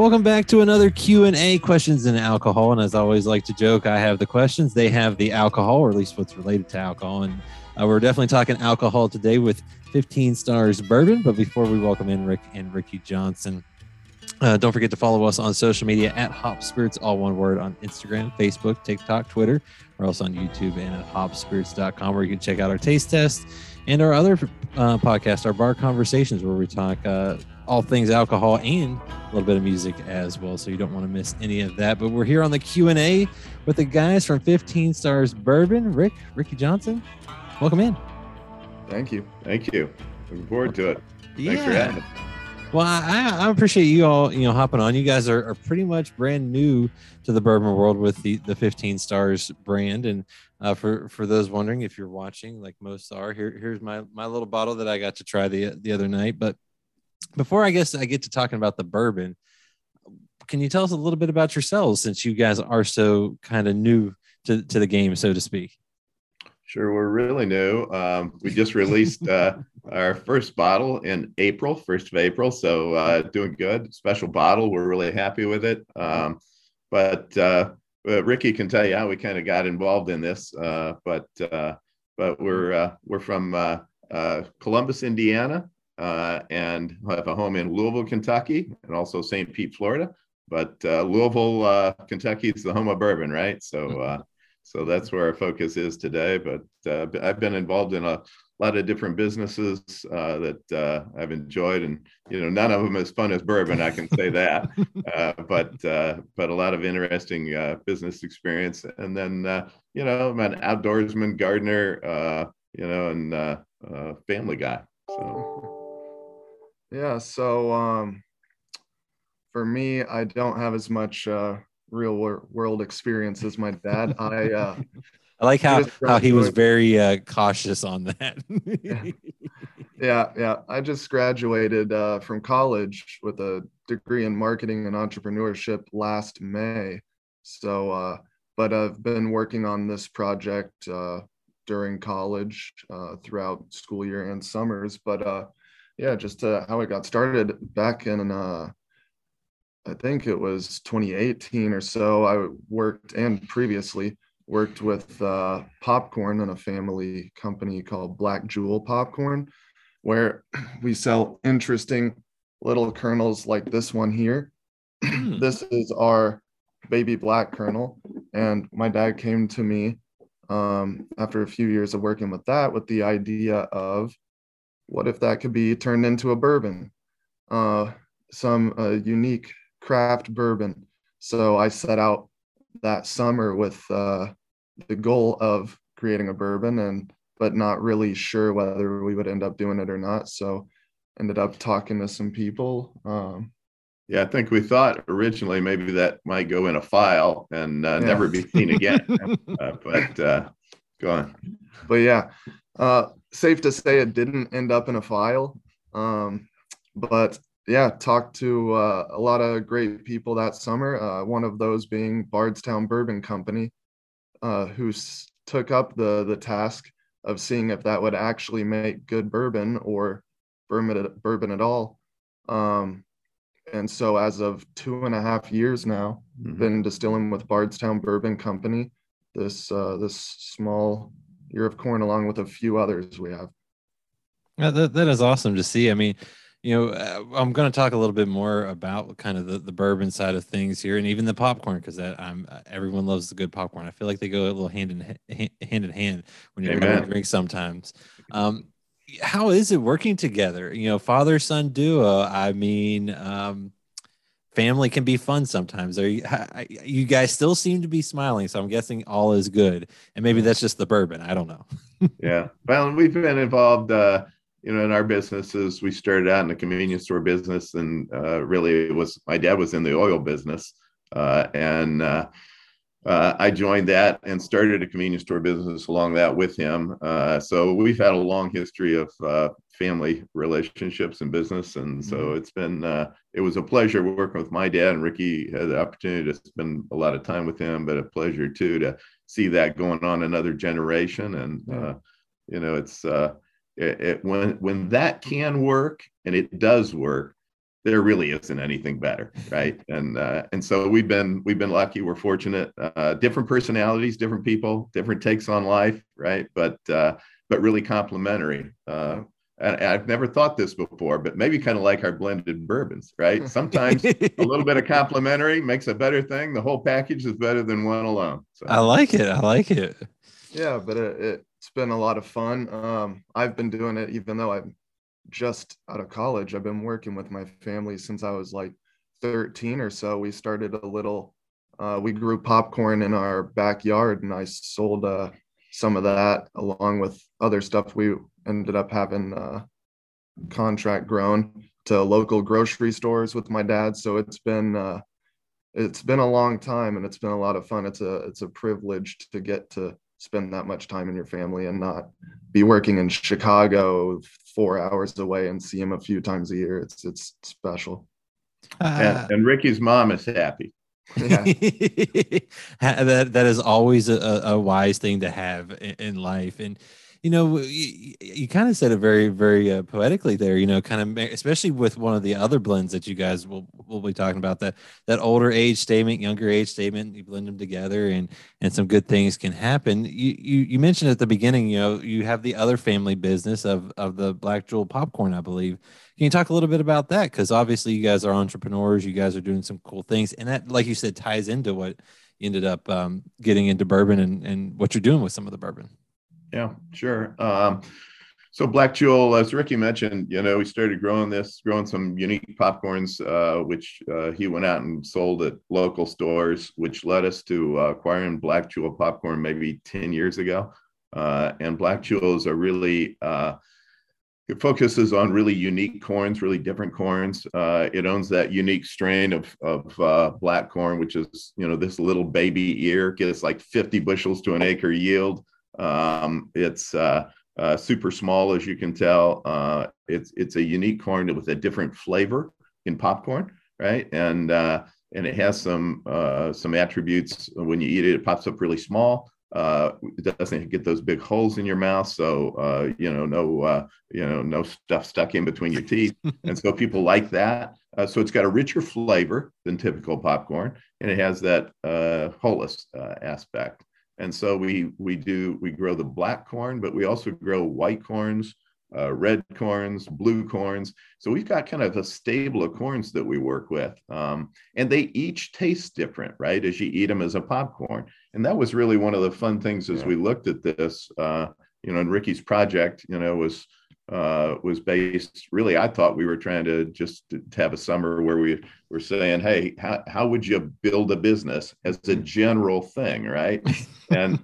Welcome back to another Q&A, questions and alcohol. And as I always like to joke, I have the questions, they have the alcohol, or at least what's related to alcohol. And uh, we're definitely talking alcohol today with 15 Stars Bourbon. But before we welcome in Rick and Ricky Johnson, uh, don't forget to follow us on social media at Hop Spirits, all one word on Instagram, Facebook, TikTok, Twitter. We're also on YouTube and at hopspirits.com where you can check out our taste test and our other uh, podcast, our bar conversations, where we talk uh, all things alcohol and a little bit of music as well. So you don't want to miss any of that. But we're here on the Q and A with the guys from 15 Stars Bourbon. Rick, Ricky Johnson, welcome in. Thank you. Thank you. Looking forward to it. Yeah. For having us. Well, I, I appreciate you all, you know, hopping on. You guys are, are pretty much brand new to the bourbon world with the the 15 Stars brand. And uh, for for those wondering, if you're watching, like most are, here here's my my little bottle that I got to try the the other night. But before I guess I get to talking about the bourbon, can you tell us a little bit about yourselves since you guys are so kind of new to to the game, so to speak? Sure, we're really new. Um, we just released uh, our first bottle in April, first of April. So uh, doing good. Special bottle. We're really happy with it. Um, but uh, uh Ricky can tell you how we kind of got involved in this. Uh, but uh, but we're we're from Columbus, Indiana, and have a home in Louisville, Kentucky, and also St. Pete, Florida. But Louisville, Kentucky is the home of bourbon, right? So so that's where our focus is today. But uh, I've been involved in a lot of different businesses uh, that uh, I've enjoyed, and you know, none of them as fun as bourbon. I can say that. Uh, but uh, but a lot of interesting uh, business experience, and then you know, I'm an outdoorsman, gardener, you know, and family guy. So yeah. So um, for me, I don't have as much real world experience as my dad. I uh, I like how how he was very uh, cautious on that. yeah. yeah, yeah. I just graduated uh, from college with a degree in marketing and entrepreneurship last May. So, uh, but I've been working on this project uh, during college, uh, throughout school year and summers. But uh, yeah, just uh, how I got started back in uh, I think it was 2018 or so. I worked and previously worked with uh, popcorn in a family company called Black Jewel Popcorn, where we sell interesting little kernels like this one here. Hmm. this is our baby black kernel. And my dad came to me um, after a few years of working with that with the idea of what if that could be turned into a bourbon? Uh, some uh, unique craft bourbon. So I set out that summer with uh, the goal of creating a bourbon and but not really sure whether we would end up doing it or not. So ended up talking to some people. Um, yeah, I think we thought originally maybe that might go in a file and uh, yeah. never be seen again. uh, but uh, go on. But yeah, uh, safe to say it didn't end up in a file. Um, but yeah, talked to uh, a lot of great people that summer. Uh, one of those being Bardstown Bourbon Company, uh, who took up the the task of seeing if that would actually make good bourbon or bourbon bourbon at all. Um, and so, as of two and a half years now, mm-hmm. been distilling with Bardstown Bourbon Company. This uh, this small year of corn, along with a few others we have. Yeah, that, that is awesome to see. I mean, you know, uh, I'm going to talk a little bit more about kind of the, the bourbon side of things here, and even the popcorn because that I'm uh, everyone loves the good popcorn. I feel like they go a little hand in hand in hand when you're going to drink sometimes. Um, how is it working together? You know, father son duo. I mean, um, family can be fun sometimes. Are you, you guys still seem to be smiling? So I'm guessing all is good, and maybe that's just the bourbon. I don't know. yeah, well, we've been involved. Uh, you know, in our businesses, we started out in the convenience store business, and uh, really, it was my dad was in the oil business, uh, and uh, uh I joined that and started a convenience store business along that with him. Uh, so we've had a long history of uh, family relationships and business, and so mm-hmm. it's been it was a pleasure working with my dad. And Ricky had the opportunity to spend a lot of time with him, but a pleasure too to see that going on another generation, and yeah. you know, it's it, it, when when that can work and it does work there really isn't anything better, right? And uh, and so we've been we've been lucky. We're fortunate. Uh, different personalities, different people, different takes on life, right? But uh, but really complementary. Uh, and I've never thought this before, but maybe kind of like our blended bourbons, right? Sometimes a little bit of complementary makes a better thing. The whole package is better than one alone. So. I like it. I like it. Yeah, but it, it's been a lot of fun. Um, I've been doing it even though I'm just out of college. I've been working with my family since I was like 13 or so. We started a little, uh, we grew popcorn in our backyard and I sold uh, some of that along with other stuff we ended up having uh, contract grown to local grocery stores with my dad. So it's been uh, it's been a long time and it's been a lot of fun. It's a it's a privilege to get to spend that much time in your family and not be working in Chicago four hours away and see him a few times a year. It's it's special. Uh, and, and Ricky's mom is happy. Yeah. that that is always a, a wise thing to have in, in life and you know, you, you kind of said it very, very uh, poetically there. You know, kind of, especially with one of the other blends that you guys will will be talking about that that older age statement, younger age statement. You blend them together, and and some good things can happen. You you, you mentioned at the beginning, you know, you have the other family business of of the Black Jewel popcorn, I believe. Can you talk a little bit about that? Because obviously, you guys are entrepreneurs. You guys are doing some cool things, and that, like you said, ties into what ended up um, getting into bourbon and and what you're doing with some of the bourbon. Yeah, sure. Um, so Black Jewel, as Ricky mentioned, you know, we started growing this, growing some unique popcorns, uh, which uh, he went out and sold at local stores, which led us to uh, acquiring Black Jewel popcorn maybe 10 years ago. Uh, and Black Jewel is a really, uh, it focuses on really unique corns, really different corns. Uh, it owns that unique strain of, of black corn, which is, you know, this little baby ear, gets like 50 bushels to an acre yield. Um, it's uh, uh, super small, as you can tell. Uh, it's it's a unique corn with a different flavor in popcorn, right? And uh, and it has some uh, some attributes. When you eat it, it pops up really small. Uh, it doesn't get those big holes in your mouth, so you know no you know no stuff stuck in between your teeth, and so people like that. so it's got a richer flavor than typical popcorn, and it has that uh, hulless aspect. And so we we do we grow the black corn, but we also grow white corns, uh, red corns, blue corns. So we've got kind of a stable of corns that we work with, um, and they each taste different, right? As you eat them as a popcorn, and that was really one of the fun things as yeah. we looked at this. Uh, you know, and Ricky's project, you know, was uh, was based really i thought we were trying to just to have a summer where we were saying hey how, how would you build a business as a general thing right? And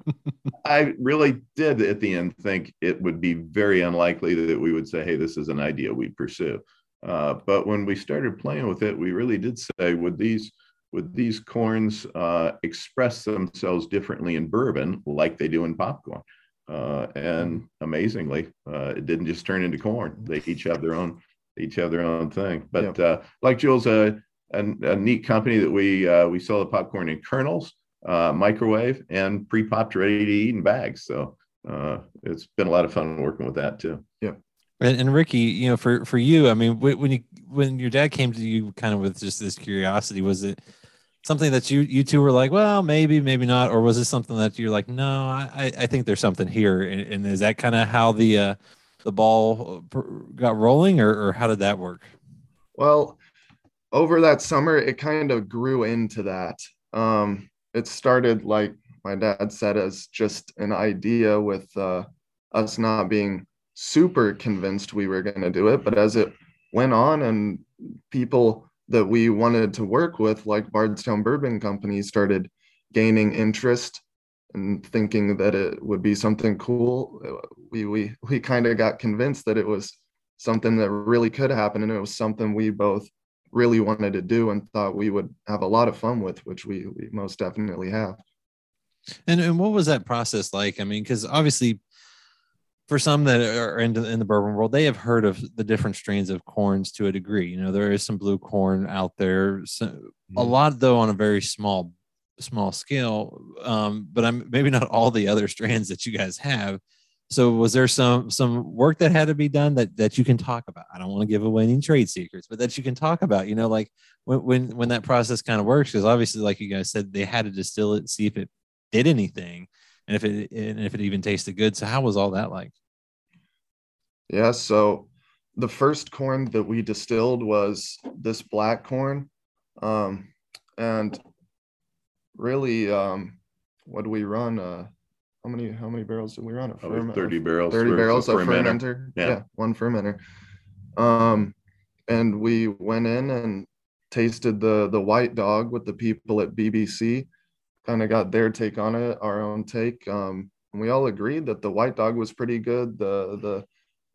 i really did at the end think it would be very unlikely that we would say hey this is an idea we pursue. Uh, but when we started playing with it we really did say would these would these corns uh, express themselves differently in bourbon like they do in popcorn uh, and amazingly, uh, it didn't just turn into corn. They each have their own, each have their own thing. But uh, Black Jewel's a, a, a, neat company that we uh, we sell the popcorn in kernels, uh, microwave, and pre-popped, ready to eat in bags. So uh, it's been a lot of fun working with that too. Yeah. And, and Ricky, you know, for for you, I mean, when you when your dad came to you, kind of with just this curiosity, was it? Something that you you two were like, well, maybe, maybe not, or was this something that you're like, no, I I think there's something here, and, and is that kind of how the uh, the ball uh, got rolling, or or how did that work? Well, over that summer, it kind of grew into that. Um, it started like my dad said as just an idea with uh, us not being super convinced we were going to do it, but as it went on and people that we wanted to work with, like Bardstown Bourbon Company, started gaining interest and thinking that it would be something cool. We we we kind of got convinced that it was something that really could happen, and it was something we both really wanted to do and thought we would have a lot of fun with, which we, we most definitely have. And and what was that process like? I mean, because obviously for some that are in the, in the bourbon world, they have heard of the different strains of corns to a degree. You know, there is some blue corn out there, so, mm-hmm. a lot though on a very small small scale. Um, but I'm maybe not all the other strands that you guys have. so was there some some work that had to be done that that you can talk about i don't want to give away any trade secrets but that you can talk about you know like when when, when that process kind of works because obviously like you guys said they had to distill it see if it did anything and if it and if it even tasted good so how was all that like yeah so the first corn that we distilled was this black corn um and really um what do we run uh how many how many barrels did we run? A ferment, 30 barrels. 30 barrels of fermenter. fermenter. Yeah. yeah, one fermenter. Um, and we went in and tasted the the white dog with the people at BBC. Kind of got their take on it, our own take. Um, and we all agreed that the white dog was pretty good. The the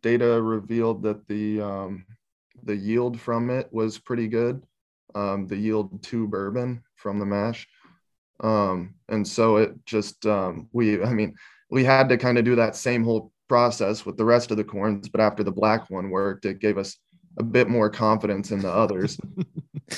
data revealed that the um, the yield from it was pretty good. Um, the yield to bourbon from the mash. Um, and so it just um, we I mean we had to kind of do that same whole process with the rest of the corns, but after the black one worked, it gave us a bit more confidence in the others.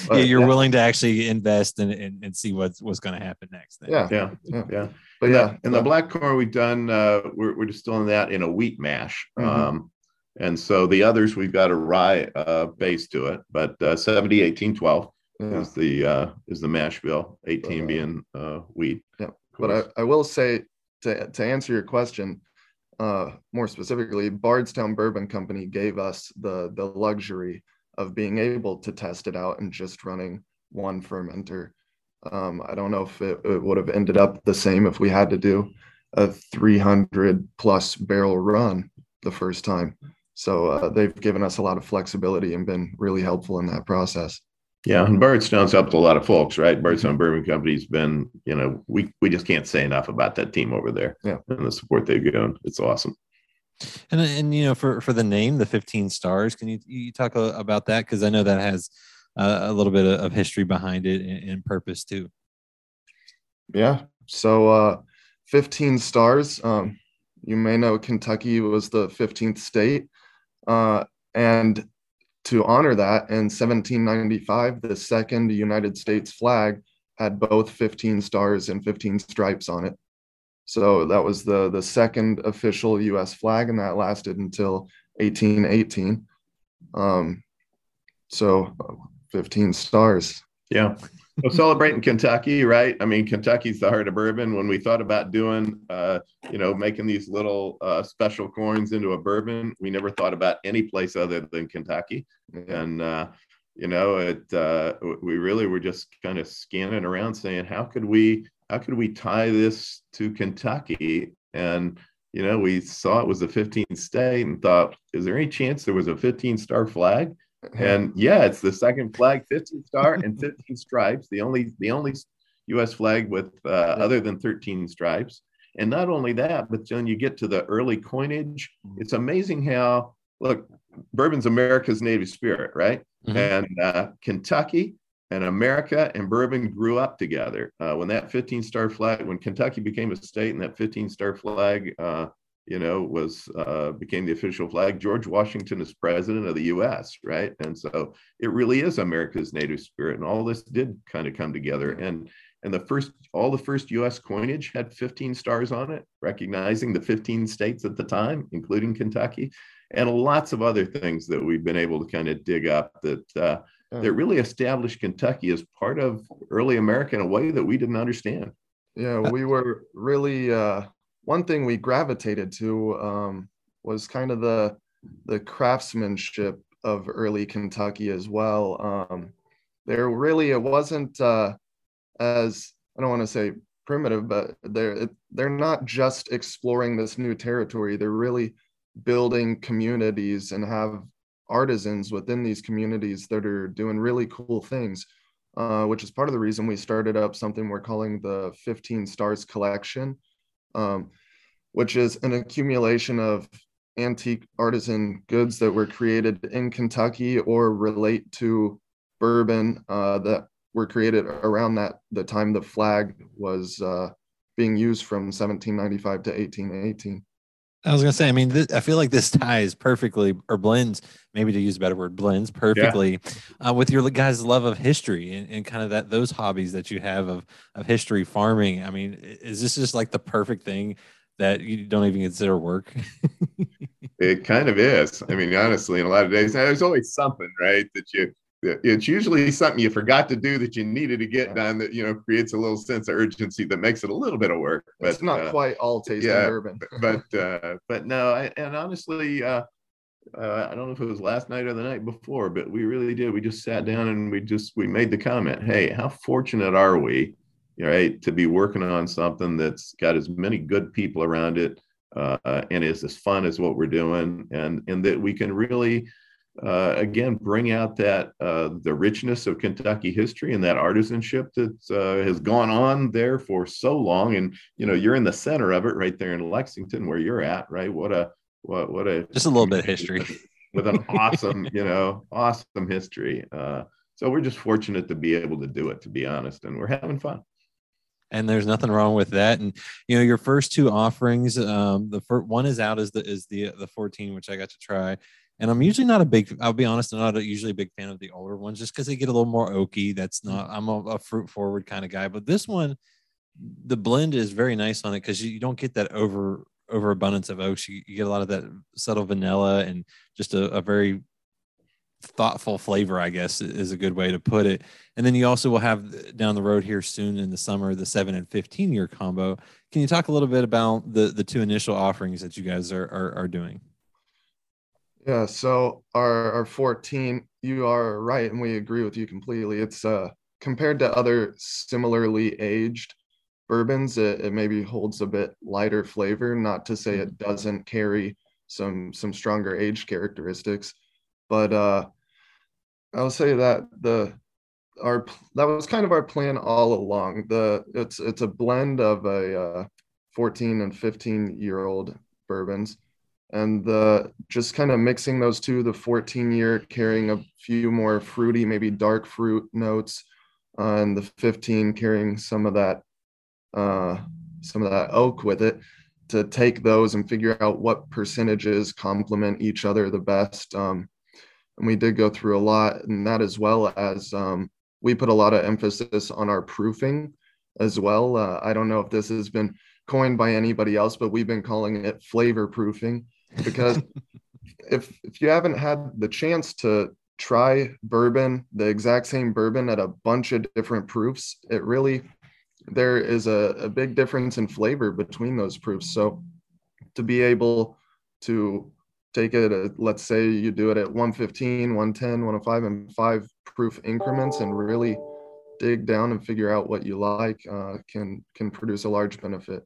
But, yeah, you're yeah. willing to actually invest and, and, and see what's what's going to happen next. Then. Yeah, yeah, yeah, yeah. But yeah, in the black corn we've done, uh, we're we're distilling that in a wheat mash. Mm-hmm. Um, and so the others we've got a rye uh, base to it, but uh, 70, 18, 12 yeah. is the uh, is the mash bill, 18 but, uh, being uh, wheat. Yeah, but I, I will say to to answer your question uh, more specifically, Bardstown Bourbon Company gave us the the luxury of being able to test it out and just running one fermenter. Um, I don't know if it, it would have ended up the same if we had to do a 300 plus barrel run the first time. So uh, they've given us a lot of flexibility and been really helpful in that process. Yeah, and Bardstown's helped a lot of folks, right? Bardstown Bourbon Company's been, you know, we we just can't say enough about that team over there. Yeah, and the support they've given. It's awesome. And and you know, for for the name, the 15 stars, can you you talk about that? Because I know that has uh, a little bit of history behind it and, and purpose too. Yeah. So uh 15 stars. Um, you may know Kentucky was the 15th state. Uh, and to honor that in 1795 the second united states flag had both 15 stars and 15 stripes on it. So that was the the second official us flag and that lasted until 1818 um so 15 stars. Yeah well, celebrating Kentucky, right? I mean, Kentucky's the heart of bourbon. When we thought about doing, uh, you know, making these little uh, special corns into a bourbon, we never thought about any place other than Kentucky. And uh, you know, it uh, we really were just kind of scanning around, saying, how could we, how could we tie this to Kentucky? And you know, we saw it was a 15 state and thought, is there any chance there was a 15 star flag? And yeah, it's the second flag, 15 star and 15 stripes. The only the only U.S. flag with uh, other than 13 stripes. And not only that, but when you get to the early coinage, mm-hmm. it's amazing how look, bourbon's America's native spirit, right? Mm-hmm. And uh, Kentucky and America and bourbon grew up together. Uh, when that 15 star flag, when Kentucky became a state and that 15 star flag uh, you know, was uh, became the official flag. George Washington is president of the U.S., right? And so it really is America's native spirit, and all this did kind of come together. And and the first, all the first U.S. coinage had 15 stars on it, recognizing the 15 states at the time, including Kentucky, and lots of other things that we've been able to kind of dig up that uh, that really established Kentucky as part of early America in a way that we didn't understand. Yeah, we were really. Uh one thing we gravitated to um, was kind of the the craftsmanship of early Kentucky as well. Um, there really it wasn't uh, as I don't want to say primitive, but they're they're not just exploring this new territory. They're really building communities and have artisans within these communities that are doing really cool things. Uh, which is part of the reason we started up something we're calling the 15 Stars Collection, um, which is an accumulation of antique artisan goods that were created in Kentucky or relate to bourbon uh, that were created around that the time the flag was uh, being used from 1795 to 1818. I was gonna say, I mean, this, I feel like this ties perfectly, or blends, maybe to use a better word, blends perfectly yeah. uh, with your guys' love of history and, and, kind of that those hobbies that you have of of history farming. I mean, is this just like the perfect thing that you don't even consider work. it kind of is. I mean, honestly, in a lot of days, there's always something, right? That you, it's usually something you forgot to do that you needed to get done that, you know, creates a little sense of urgency that makes it a little bit of work. But it's not uh, quite all tasting yeah, bourbon. but, uh, but no, I, and honestly, uh, uh, I don't know if it was last night or the night before, but we really did. We just sat down and we just we made the comment, "Hey, how fortunate are we right to be working on something that's got as many good people around it uh, and is as fun as what we're doing and and that we can really uh, again bring out that uh, the richness of kentucky history and that artisanship that uh, has gone on there for so long. And you know you're in the center of it right there in lexington where you're at right? What a what what a just a little bit of history. with an awesome you know awesome history. Uh, so we're just fortunate to be able to do it to be honest and we're having fun. And there's nothing wrong with that. And you know, your first two offerings, um, the first one is out is the is the the 14, which I got to try. And I'm usually not a big, I'll be honest, I'm not a, usually a big fan of the older ones just because they get a little more oaky. That's mm. not, I'm a, a fruit forward kind of guy. But this one, the blend is very nice on it because you, you, don't get that over overabundance of oaks. You, you, get a lot of that subtle vanilla and just a, a very thoughtful flavor, I guess is a good way to put it. And then you also will have down the road here soon in the summer the seven and 15 year combo. Can you talk a little bit about the, the two initial offerings that you guys are, are, are doing? Yeah, so our, our 14, you are right, and we agree with you completely. It's uh compared to other similarly aged bourbons, it, it maybe holds a bit lighter flavor. Not to say it doesn't carry some some stronger age characteristics, but uh, I'll say that the our that was kind of our plan all along. The it's it's a blend of a uh, 14 and 15 year old bourbons, and the just kind of mixing those two. The 14 year carrying a few more fruity, maybe dark fruit notes, uh, and the 15 carrying some of that uh, some of that oak with it to take those and figure out what percentages complement each other the best. Um, and we did go through a lot and that as well as um, we put a lot of emphasis on our proofing as well uh, i don't know if this has been coined by anybody else but we've been calling it flavor proofing because if if you haven't had the chance to try bourbon the exact same bourbon at a bunch of different proofs it really there is a, a big difference in flavor between those proofs. So to be able to take it at, let's say you do it at 115 110 105 and five proof increments and really dig down and figure out what you like uh, can can produce a large benefit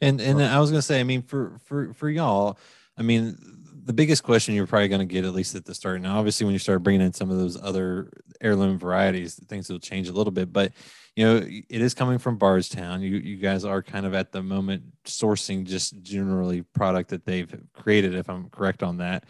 and and i was going to say i mean for for for y'all i mean the biggest question you're probably going to get at least at the start now obviously when you start bringing in some of those other heirloom varieties things will change a little bit but you know it is coming from bardstown. You you guys are kind of at the moment sourcing just generally product that they've created if i'm correct on that.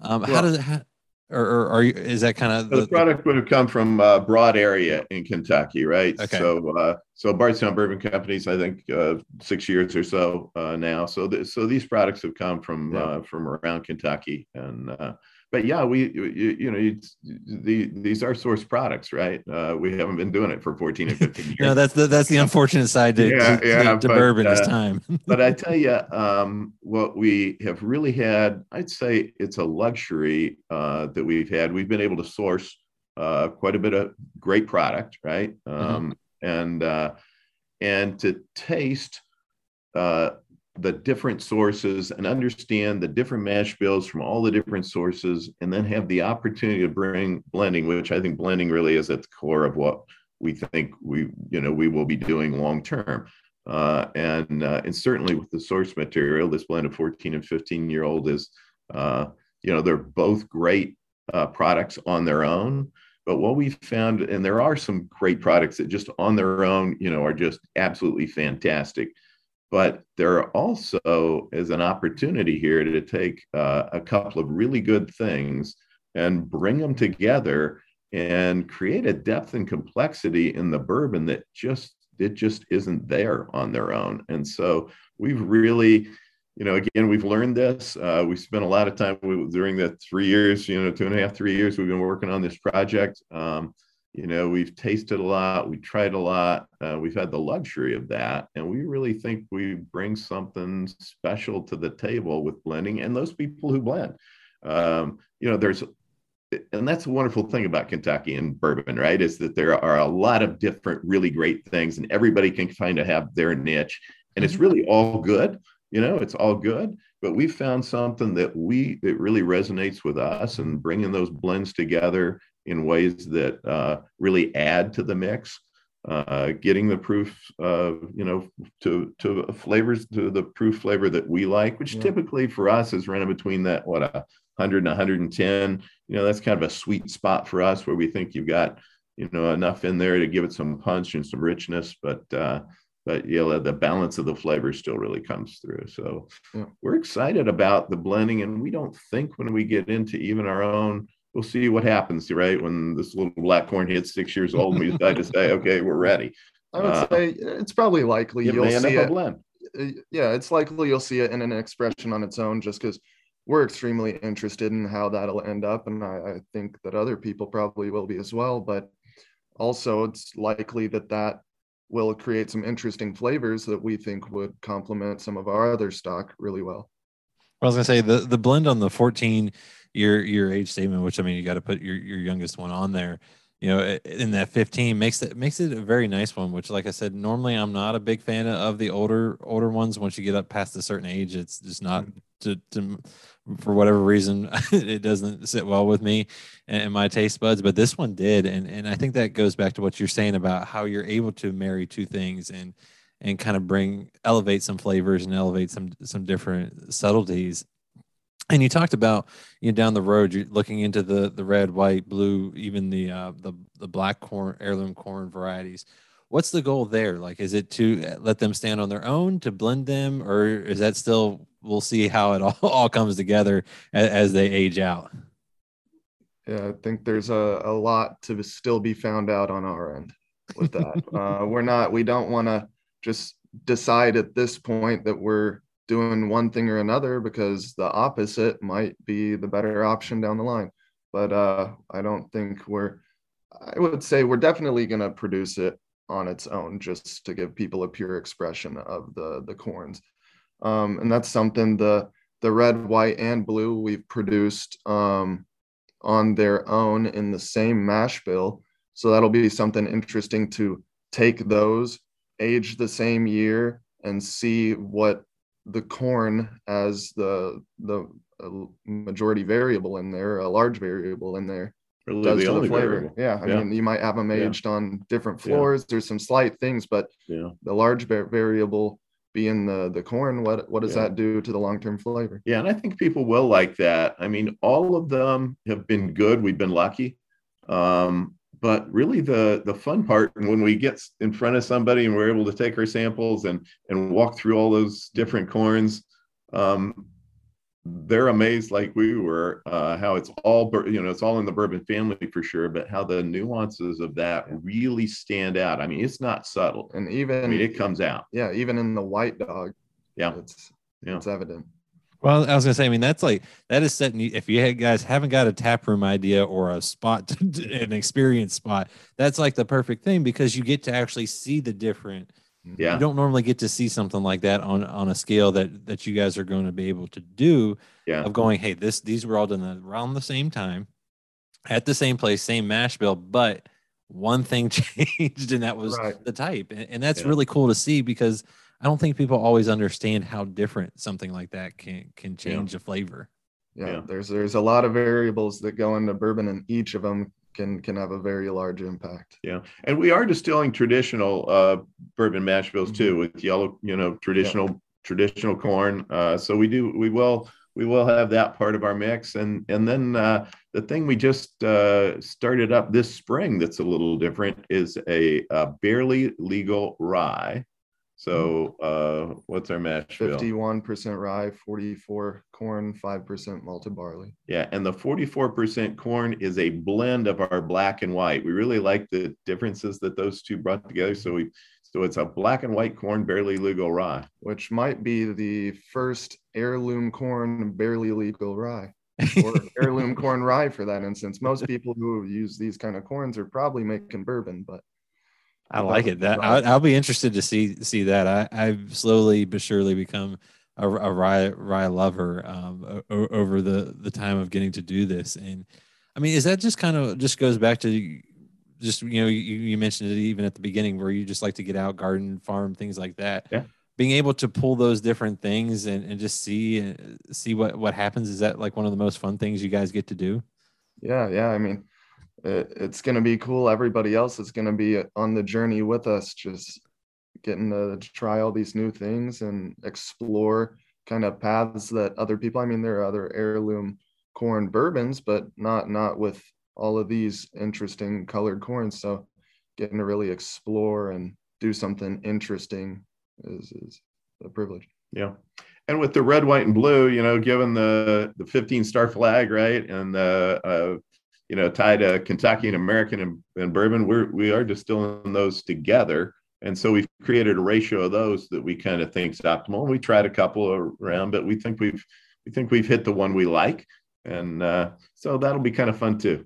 Um, well, how does it ha- or, or are you is that kind of the, the, product would have come from a broad area in kentucky right okay. so uh, so bardstown bourbon companies i think uh, six years or so uh, now so th- so these products have come from yeah. Uh, from around kentucky and uh, but yeah, we you, you know the, these are source products, right? Uh, we haven't been doing it for 14 or 15 years. no, that's the that's the unfortunate side to, yeah, to, yeah, to, but, bourbon uh, this time. but I tell you, um, what we have really had, I'd say it's a luxury uh, that we've had. We've been able to source uh, quite a bit of great product, right? Mm-hmm. Um, mm-hmm. And uh, and to taste uh, the different sources and understand the different mash bills from all the different sources and then have the opportunity to bring blending which i think blending really is at the core of what we think we you know we will be doing long term. Uh, and uh, and certainly with the source material this blend of 14 and 15 year old is uh, you know they're both great uh, products on their own. But what we've found and there are some great products that just on their own you know are just absolutely fantastic but there also is an opportunity here to take uh, a couple of really good things and bring them together and create a depth and complexity in the bourbon that just it just isn't there on their own. And so we've really you know again we've learned this uh, we spent a lot of time during the three years you know two and a half three years we've been working on this project. Um, you know, we've tasted a lot, we tried a lot, uh, we've had the luxury of that, and we really think we bring something special to the table with blending and those people who blend. Um, you know, there's and that's a wonderful thing about Kentucky and bourbon, right? Is that there are a lot of different, really great things, and everybody can kind of have their niche, and it's mm-hmm. really all good. You know, it's all good, but we found something that we that really resonates with us, and bringing those blends together in ways that uh, really add to the mix. Uh, getting the proof, uh, you know, to to flavors to the proof flavor that we like, which yeah. typically for us is running between that what a 100 and 110. You know, that's kind of a sweet spot for us where we think you've got you know enough in there to give it some punch and some richness, but uh, but you know the balance of the flavor still really comes through. So yeah. we're excited about the blending, and we don't think when we get into even our own we'll see what happens, right? When this little black corn hits six years old and we decide to say, okay, we're ready. I would uh, say it's probably likely you'll see it. Blend. Uh, yeah, it's likely you'll see it in an expression on its own just because we're extremely interested in how that'll end up. And I, I think that other people probably will be as well. But also, it's likely that that will create some interesting flavors that we think would complement some of our other stock really well. I was gonna say the the blend on the 14 year your age statement, which I mean, you got to put your your youngest one on there. You know, in that 15 makes it makes it a very nice one. Which, like I said, normally I'm not a big fan of the older older ones. Once you get up past a certain age, it's just not mm-hmm. to, to for whatever reason it doesn't sit well with me and my taste buds. But this one did, and and I think that goes back to what you're saying about how you're able to marry two things and and kind of bring elevate some flavors and elevate some some different subtleties. And you talked about you know down the road you're looking into the the red white blue even the uh the the black corn heirloom corn varieties. What's the goal there? Like is it to let them stand on their own to blend them or is that still we'll see how it all, all comes together as, as they age out? Yeah i think there's a, a lot to still be found out on our end with that. Uh, we're not we don't want to just decide at this point that we're doing one thing or another because the opposite might be the better option down the line. But uh, I don't think we're, I would say we're definitely going to produce it on its own just to give people a pure expression of the, the corns. Um, and that's something the, the red, white, and blue we've produced um, on their own in the same mash bill. So that'll be something interesting to take those, age the same year, and see what the corn as the the majority variable in there, a large variable in there. Really does the to the flavor. Variable. Yeah, I yeah. mean, you might have them aged yeah. on different floors. Yeah. There's some slight things, but the large variable being the the corn, what what does that do to the long term flavor? Yeah, and I think people will like that. I mean, all of them have been good. We've been lucky. Um, but really the the fun part when we get in front of somebody and we're able to take our samples and and walk through all those different corns um, they're amazed like we were uh, how it's all you know it's all in the bourbon family for sure but how the nuances of that really stand out. I mean it's not subtle. And even I mean, it comes out. Yeah even in the white dog yeah. it's yeah. it's evident well, I was gonna say, I mean, that's like that is setting. If you guys haven't got a tap room idea or a spot, to, an experience spot, that's like the perfect thing because you get to actually see the different. Yeah. You don't normally get to see something like that on on a scale that that you guys are going to be able to do. Yeah. Of going, hey, this these were all done around the same time, at the same place, same mash bill, but one thing changed, and that was right. the type, and, and that's yeah. really cool to see because I don't think people always understand how different something like that can can change yeah. a flavor. Yeah, yeah, there's there's a lot of variables that go into bourbon, and each of them can can have a very large impact. Yeah, and we are distilling traditional uh, bourbon mash bills mm-hmm. too, with yellow, you know, traditional yeah. traditional corn. Uh, so we do we will we will have that part of our mix, and and then uh, the thing we just uh, started up this spring that's a little different is a, a barely legal rye so uh, what's our mash? Fifty-one percent rye, forty-four corn, five percent malted barley. Yeah, and the forty-four percent corn is a blend of our black and white. We really like the differences that those two brought together. So we, so it's a black and white corn, barely legal rye, which might be the first heirloom corn, barely legal rye. or heirloom corn rye for that instance. Most people who use these kind of corns are probably making bourbon, but I like it. That I'll, I'll, be interested to see see that. I, I've slowly but surely become a, a rye rye lover um, o- over the the time of getting to do this. And I mean, is that just kind of just goes back to just you know you, you mentioned it even at the beginning where you just like to get out, garden, farm, things like that. Yeah. Being able to pull those different things and, and just see see what what happens is that like one of the most fun things you guys get to do. Yeah, yeah. I mean, it, it's going to be cool. Everybody else is going to be on the journey with us, just getting to try all these new things and explore kind of paths that other people. I mean, there are other heirloom corn bourbons, but not not with all of these interesting colored corns. So, getting to really explore and do something interesting is is a privilege. Yeah. And with the red, white, and blue, you know, given the the 15 star flag, right, and the uh, you know, tied to Kentucky and American and, and bourbon, we're we are distilling those together. And so we've created a ratio of those that we kind of think is optimal. And We tried a couple around, but we think we've we think we've hit the one we like. And uh, so that'll be kind of fun too.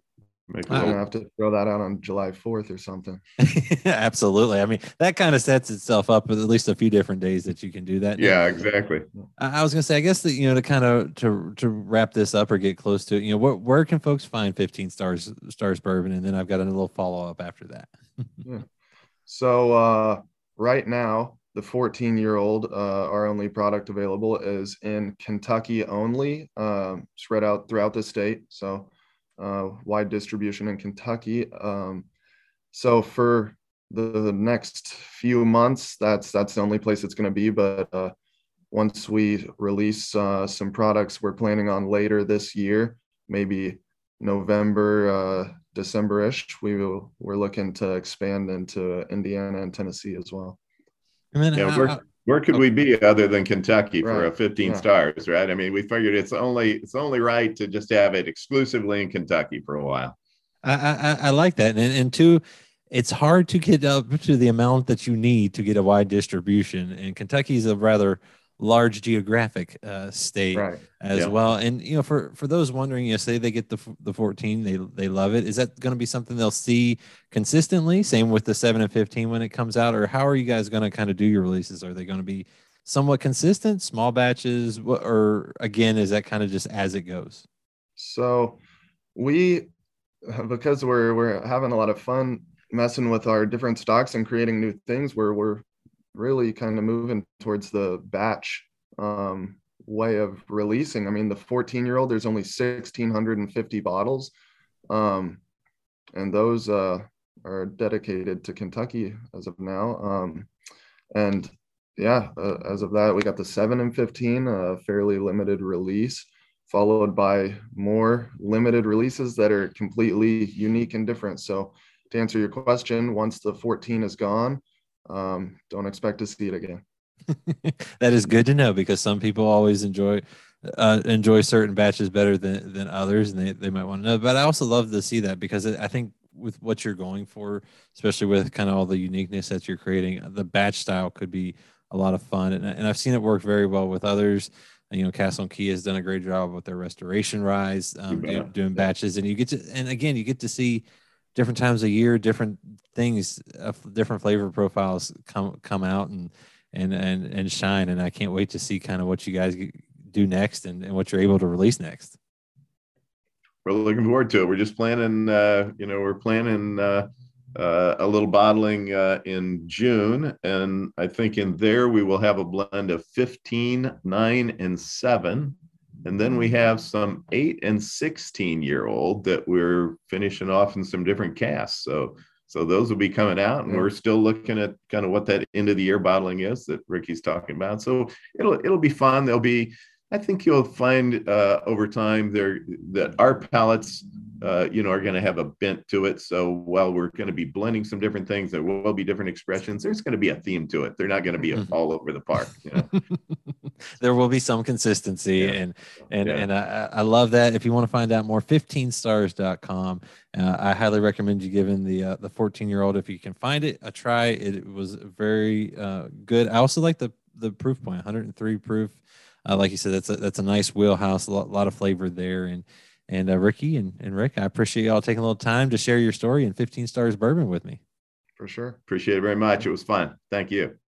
Maybe we'll have to throw that out on July 4th or something. Absolutely. I mean, that kind of sets itself up with at least a few different days that you can do that. Yeah, exactly. I, was going to say, I guess that, you know, to kind of, to, to wrap this up or get close to it, you know, where, where can folks find 15 stars, stars bourbon? And then I've got a little follow up after that. yeah. So, uh, right now, the 14 year old, uh, our only product available is in Kentucky only, um, spread out throughout the state. So, uh, wide distribution in Kentucky. Um, so for the next few months, that's that's the only place it's going to be. But uh, once we release uh, some products, we're planning on later this year, maybe November, uh, December-ish. We will, we're looking to expand into Indiana and Tennessee as well. And then yeah, we're where could we be other than Kentucky right. for a 15 yeah. stars, right? I mean, we figured it's only it's only right to just have it exclusively in Kentucky for a while. I I, I like that, and and two, it's hard to get up to the amount that you need to get a wide distribution, and Kentucky is a rather large geographic uh, state right. as yeah. well. And you know, for for those wondering, you know, say they get the the 14, they they love it. Is that going to be something they'll see consistently? Same with the seven and 15 when it comes out, or how are you guys going to kind of do your releases? Are they going to be somewhat consistent, small batches, or again, is that kind of just as it goes? So we because we're we're having a lot of fun messing with our different stocks and creating new things where we're really kind of moving towards the batch um, way of releasing. I mean, the 14 year old, there's only 1,650 bottles. Um, and those uh, are dedicated to Kentucky as of now. Um, and yeah, uh, as of that, we got the 7 and 15, a fairly limited release, followed by more limited releases that are completely unique and different. So, to answer your question, once the 14 is gone, um, don't expect to see it again. that is good to know because some people always enjoy uh, enjoy certain batches better than than others, and they, they might want to know. But I also love to see that because I think with what you're going for, especially with kind of all the uniqueness that you're creating, the batch style could be a lot of fun, and, and I've seen it work very well with others. You know, Castle and Key has done a great job with their Restoration Ryes, um, do, doing batches, and you get to, and again, you get to see different times a year, different things, uh, different flavor profiles come come out and and and and shine. And I can't wait to see kind of what you guys do next and, and what you're able to release next. We're looking forward to it. We're just planning, uh, you know, we're planning uh, uh, a little bottling uh, in June, and I think in there we will have a blend of 15, 9, and 7 and then we have some eight and 16 year old that we're finishing off in some different casts. So, so those will be coming out and we're still looking at kind of what that end of the year bottling is that Ricky's talking about. So it'll, it'll be fun. There'll be, I think you'll find uh, over time there that our palates uh, you know, are going to have a bent to it. So while we're going to be blending some different things, there will be different expressions. There's going to be a theme to it. They're not going to be all over the park. You know? there will be some consistency, yeah. and and yeah. and I, I love that. If you want to find out more, 15stars.com. Uh, I highly recommend you giving the uh, the 14 year old if you can find it a try. It was very uh, good. I also like the the proof point 103 proof uh, like you said that's a that's a nice wheelhouse a lot, lot of flavor there. And and uh, ricky and, and rick i appreciate y'all taking a little time to share your story and 15 stars bourbon with me. For sure. Appreciate it very much. It was fun. Thank you